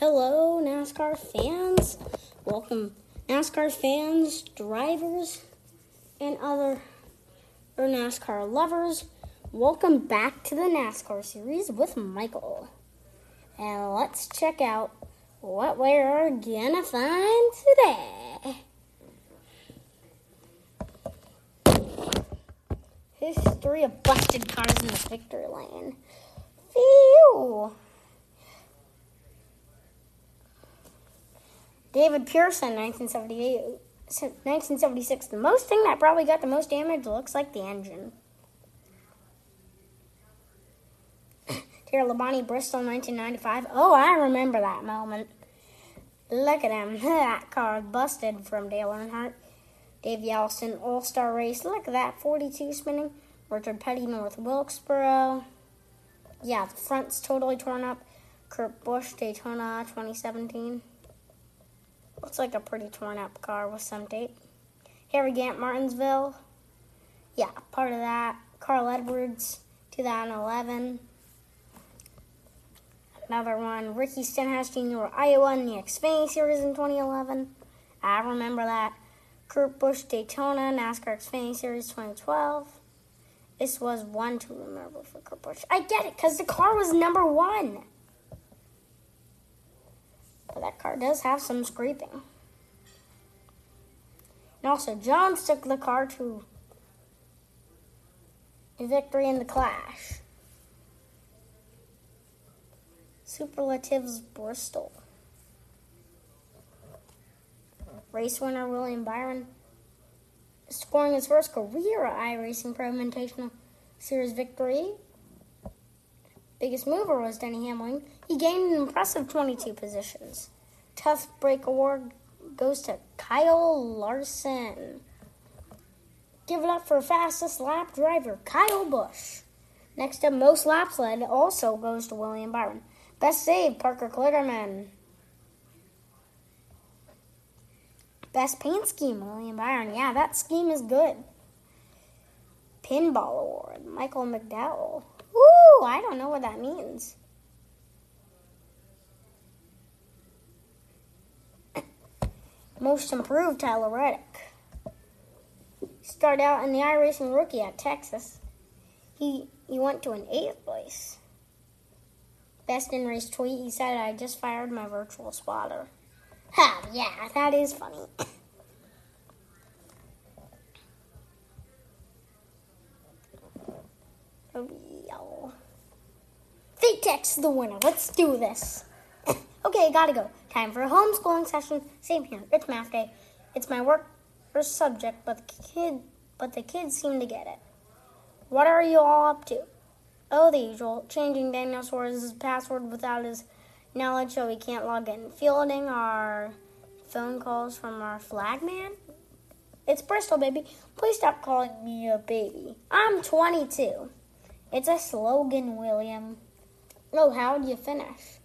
Hello, NASCAR fans. Welcome, NASCAR fans, drivers, and other or NASCAR lovers. Welcome back to the NASCAR series with Michael. And let's check out what we're gonna find today. History of busted cars in the victory lane. Phew. David Pearson, 1978, 1976. The most thing that probably got the most damage looks like the engine. Terry Labonte, Bristol, 1995. Oh, I remember that moment. Look at him. that car busted from Dale Earnhardt. Davey Allison, All Star Race. Look at that 42 spinning. Richard Petty, North Wilkesboro. Yeah, the front's totally torn up. Kurt Busch, Daytona, 2017. Looks like a pretty torn up car with some tape. Harry Gant, Martinsville. Yeah, part of that. Carl Edwards, 2011. Another one, Ricky Stenhouse Jr. Iowa in the Xfinity Series in 2011. I remember that. Kurt Busch Daytona NASCAR Xfinity Series 2012. This was one to remember for Kurt Busch. I get it, because the car was number one. But that car does have some scraping. And also, Jones took the car to a victory in the Clash. Superlatives Bristol. Race winner William Byron scoring his first career iRacing Pro Invitational Series victory. Biggest mover was Denny Hamlin. He gained an impressive 22 positions. Tough Break Award goes to Kyle Larson. Give it up for fastest lap driver, Kyle Busch. Next up, most laps led also goes to William Byron. Best save, Parker Kligerman. Best paint scheme, William Byron. Yeah, that scheme is good. Pinball Award, Michael McDowell. Ooh, I don't know what that means. Most improved, Tyler Reddick. Started out in the iRacing rookie at Texas. He he went to an eighth place. Best in race tweet, he said, I just fired my virtual spotter. Ha, yeah, that is funny. oh, yeah. Fake text the winner. Let's do this. okay, gotta go. Time for a homeschooling session. Same here. It's math day. It's my work first subject, but the kid but the kids seem to get it. What are you all up to? Oh, the usual. Changing Dinosaur's password without his knowledge so he can't log in. Fielding our phone calls from our flagman. It's Bristol, baby. Please stop calling me a baby. I'm 22. It's a slogan, William. Oh, how did you finish?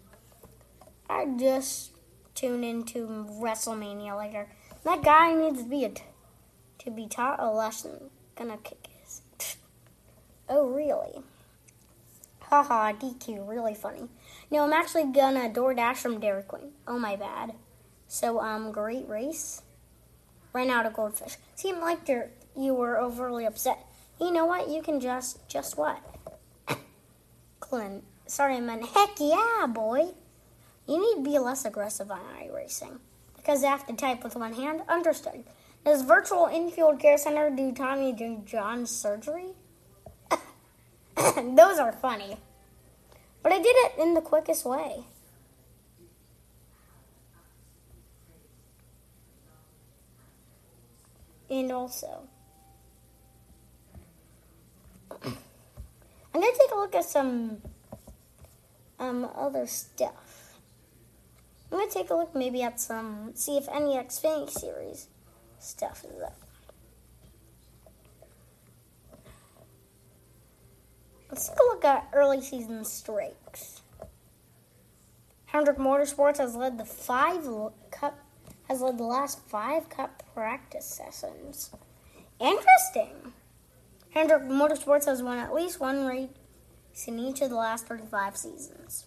I just tune into WrestleMania later. That guy needs to be a t- to be taught a lesson. Gonna kick his. oh, really? Haha, DQ, really funny. No, I'm actually gonna DoorDash from Dairy Queen. Oh, my bad. So, um, great race. Ran out of goldfish. Seemed like you were overly upset. You know what? You can just, just what? Clint. Sorry, I meant heck yeah, boy. You need to be less aggressive on iRacing. Because I have to type with one hand? Understood. Does Virtual Infield Care Center do Tommy John surgery? Those are funny. But I did it in the quickest way. And also, I'm going to take a look at some um, other stuff. I'm to take a look maybe at some, see if any Xfinity series stuff is up. Let's take a look at early season streaks. Hendrick Motorsports has led the five cup has led the last five cup practice sessions. Interesting. Hendrick Motorsports has won at least one race in each of the last 35 seasons.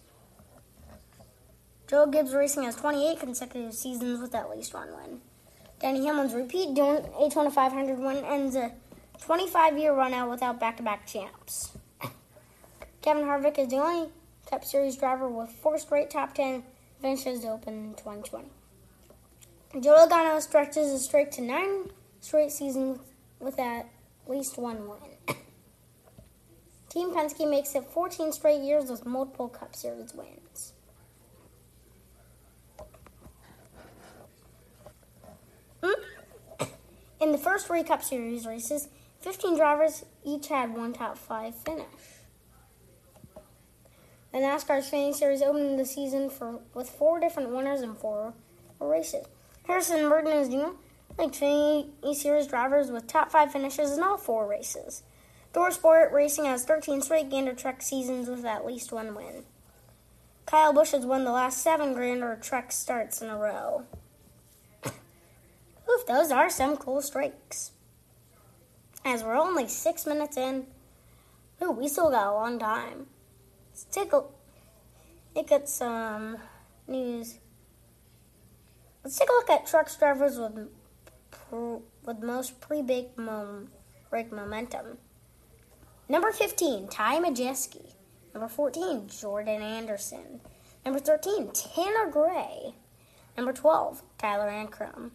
Joe Gibbs Racing has 28 consecutive seasons with at least one win. Denny Hamlin's repeat doing a 2500 win ends a 25 year run out without back to back champs. Kevin Harvick is the only Cup Series driver with four straight top 10 finishes open in 2020. Joe Logano stretches a streak to nine straight seasons with at least one win. Team Penske makes it 14 straight years with multiple Cup Series wins. Hmm? In the first three Cup Series races, 15 drivers each had one top five finish. The NASCAR Xfinity Series opened the season for with four different winners in four races. Harrison Burton is the only Xfinity Series drivers with top five finishes in all four races. Sport Racing has 13 straight Gander Truck seasons with at least one win. Kyle Busch has won the last seven Gander Truck starts in a row. Oof, those are some cool streaks. As we're only six minutes in, ooh, we still got a long time. Let's take a look at some news. Let's take a look at truck drivers with with most pre-big mom, break momentum. Number 15, Ty Majeski. Number 14, Jordan Anderson. Number 13, Tanner Gray. Number 12, Tyler Ankrum.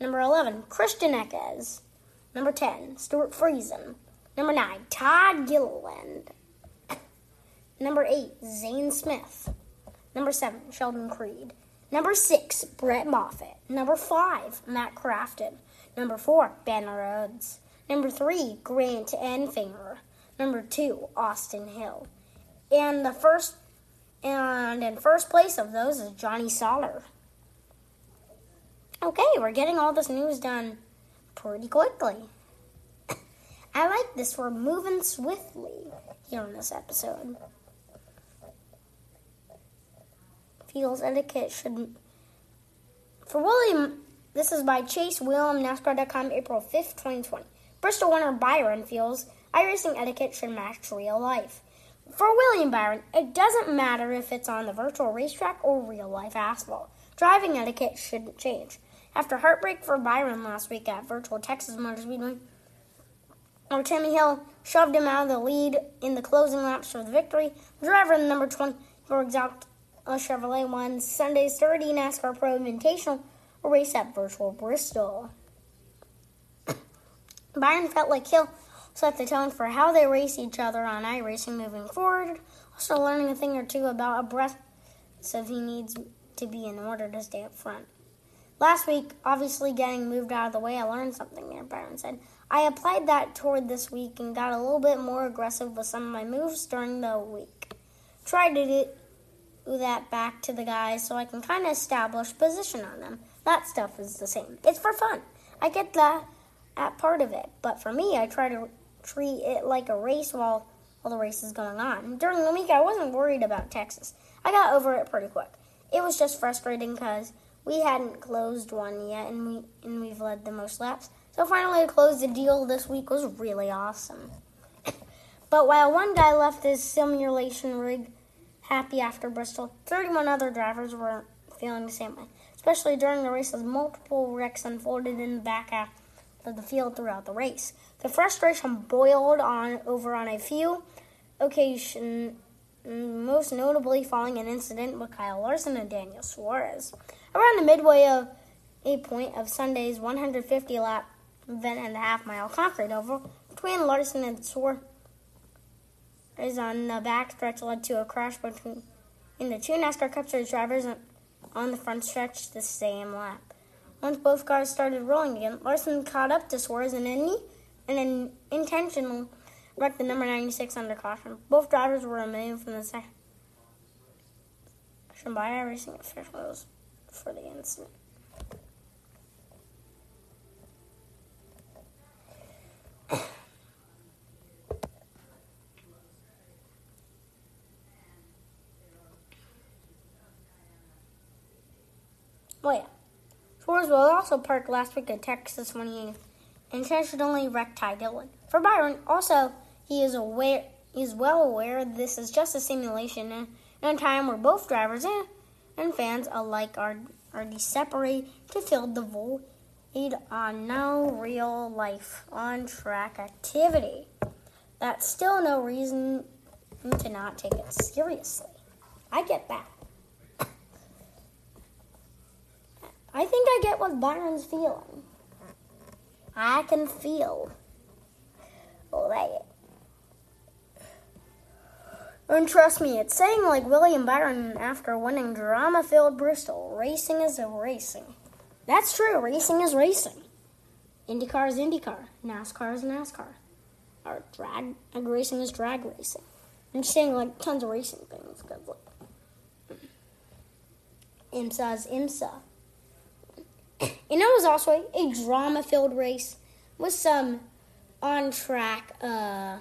Number 11, Christian Eckes. Number 10, Stewart Friesen. Number 9, Todd Gilliland. Number 8, Zane Smith. Number 7, Sheldon Creed. Number 6, Brett Moffitt. Number 5, Matt Crafton. Number 4, Ben Rhodes. Number 3, Grant Enfinger. Number 2, Austin Hill. And the first and in first place of those is Johnny Sauter. Okay, we're getting all this news done pretty quickly. I like this. We're moving swiftly here in this episode. Feels etiquette should. For William, this is by Chase Wilhelm, NASCAR.com, April 5th, 2020. Bristol winner Byron feels iRacing etiquette should match real life. For William Byron, it doesn't matter if it's on the virtual racetrack or real life asphalt. Driving etiquette shouldn't change. After heartbreak for Byron last week at Virtual Texas Motor Speedway, where Timmy Hill shoved him out of the lead in the closing laps for the victory, driver number 20 for a Chevrolet won Sunday's 30 NASCAR Pro Invitational race at Virtual Bristol. Byron felt like Hill set the tone for how they race each other on iRacing moving forward, also learning a thing or two about aggressive he needs to be in order to stay up front. Last week, obviously getting moved out of the way, I learned something there, Byron said. I applied that toward this week and got a little bit more aggressive with some of my moves during the week. Tried to do that back to the guys so I can kind of establish position on them. That stuff is the same. It's for fun. I get that at part of it, but for me, I try to treat it like a race while while the race is going on. During the week, I wasn't worried about Texas. I got over it pretty quick. It was just frustrating because we hadn't closed one yet, and we and we've led the most laps. So finally, to close the deal this week was really awesome. but while one guy left his simulation rig happy after Bristol, 31 other drivers were feeling the same way. Especially during the race, as multiple wrecks unfolded in the back half of the field throughout the race. The frustration boiled on over on a few occasions, most notably following an incident with Kyle Larson and Daniel Suarez. Around the midway of a point of Sunday's 150 lap event and a half mile concrete oval between Larson and Suarez on the backstretch led to a crash between in the two NASCAR Cup Series drivers on the front stretch the same lap. Once both cars started rolling again, Larson caught up to Suarez and an, an intentional wrecked the number 96 under caution. Both drivers were removed from the section by racing officials for the incident. Oh yeah. Was also parked last week at Texas when he intentionally wrecked Ty Dillon. For Byron, also he is aware is well aware this is just a simulation in a time where both drivers eh, and fans alike are, are separated to fill the void on no real life on track activity. That's still no reason to not take it seriously. I get that. I think I get what Byron's feeling. I can feel that. And trust me, it's saying like William Byron after winning drama filled Bristol racing is racing. That's true, racing is racing. IndyCar is IndyCar. NASCAR is NASCAR. Or drag racing is drag racing. I'm just saying like tons of racing things because like IMSA is IMSA. And it was also a, drama filled race with some on track uh,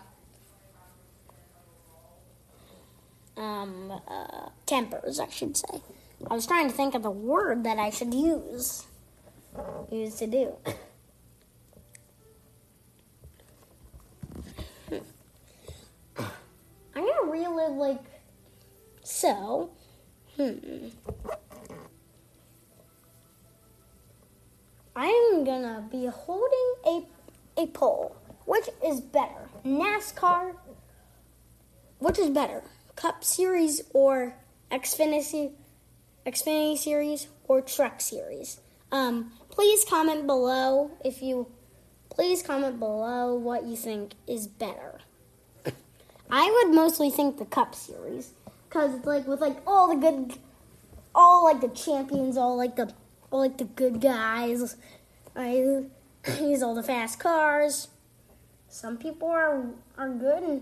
um, uh, tempers, I should say. I was trying to think of the word that I should use use to do. I'm gonna relive like so. Hmm. I'm gonna be holding a a poll. Which is better, NASCAR? Which is better, Cup Series or Xfinity, Xfinity Series or Truck Series? Um, please comment below if you. Please comment below what you think is better. I would mostly think the Cup Series because it's like with like all the good, all like the champions, all like the all like the good guys. I use all the fast cars. Some people are are good and,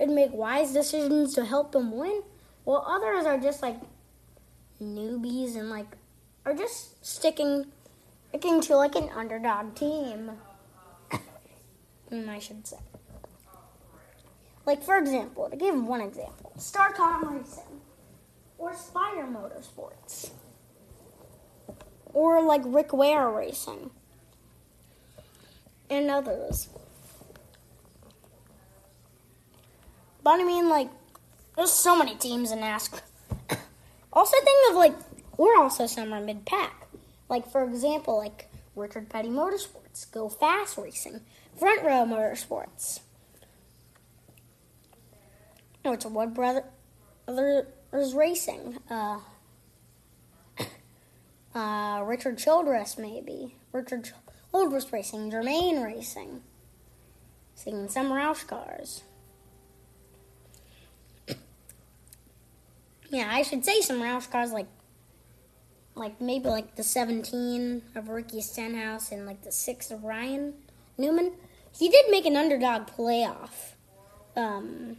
and make wise decisions to help them win, while others are just like newbies and like are just sticking sticking to like an underdog team. Mm, I should say. Like for example, to give one example, StarCom Racing or Spire Motorsports or like Rick Ware Racing and others. But I mean, like, there's so many teams in NASCAR. also, think of like, we're also somewhere mid pack. Like, for example, like Richard Petty Motorsports, Go Fas Racing, Front Row Motorsports. No, it's a Wood Brother, Brothers Racing. Uh, uh, Richard Childress, maybe. Richard Childress Racing, Germain Racing. Seeing some Roush cars. Yeah, I should say some Roush cars like like maybe like the 17 of Ricky Stenhouse and like the 6 of Ryan Newman. He did make an underdog playoff um,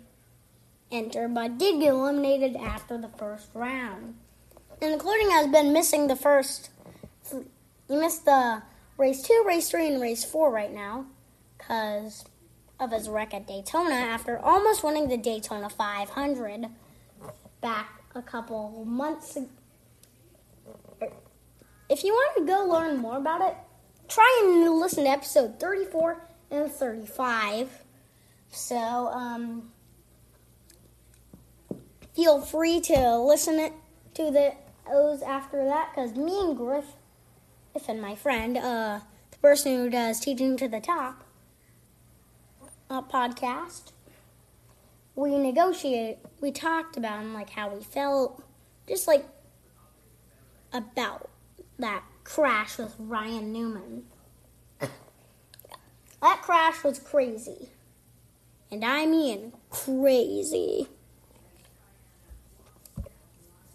enter, but did get eliminated after the first round. And according has been missing the first, he missed the race 2, race 3, and race 4 right now because of his wreck at Daytona after almost winning the Daytona 500 back a couple months ago. If you want to go learn more about it, try and listen to episode 34 and 35. So, um, feel free to listen it to the those after that because me and Griff, if and my friend, uh, the person who does Teaching to the Top uh, podcast, we negotiated, we talked about like how we felt, just like about that crash with Ryan Newman. that crash was crazy. And I mean crazy.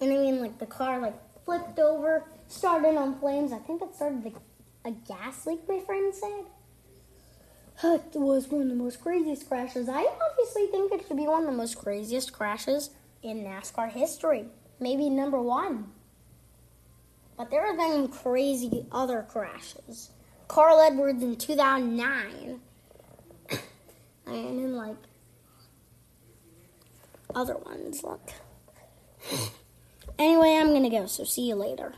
And I mean like the car like flipped over, started on flames. I think it started like a gas leak, my friend said. It was one of the most craziest crashes. I obviously think it should be one of the most craziest crashes in NASCAR history. Maybe number one. But there have been crazy other crashes. Carl Edwards in 2009. and then, like, other ones. Look. Anyway, I'm to go, so see you later.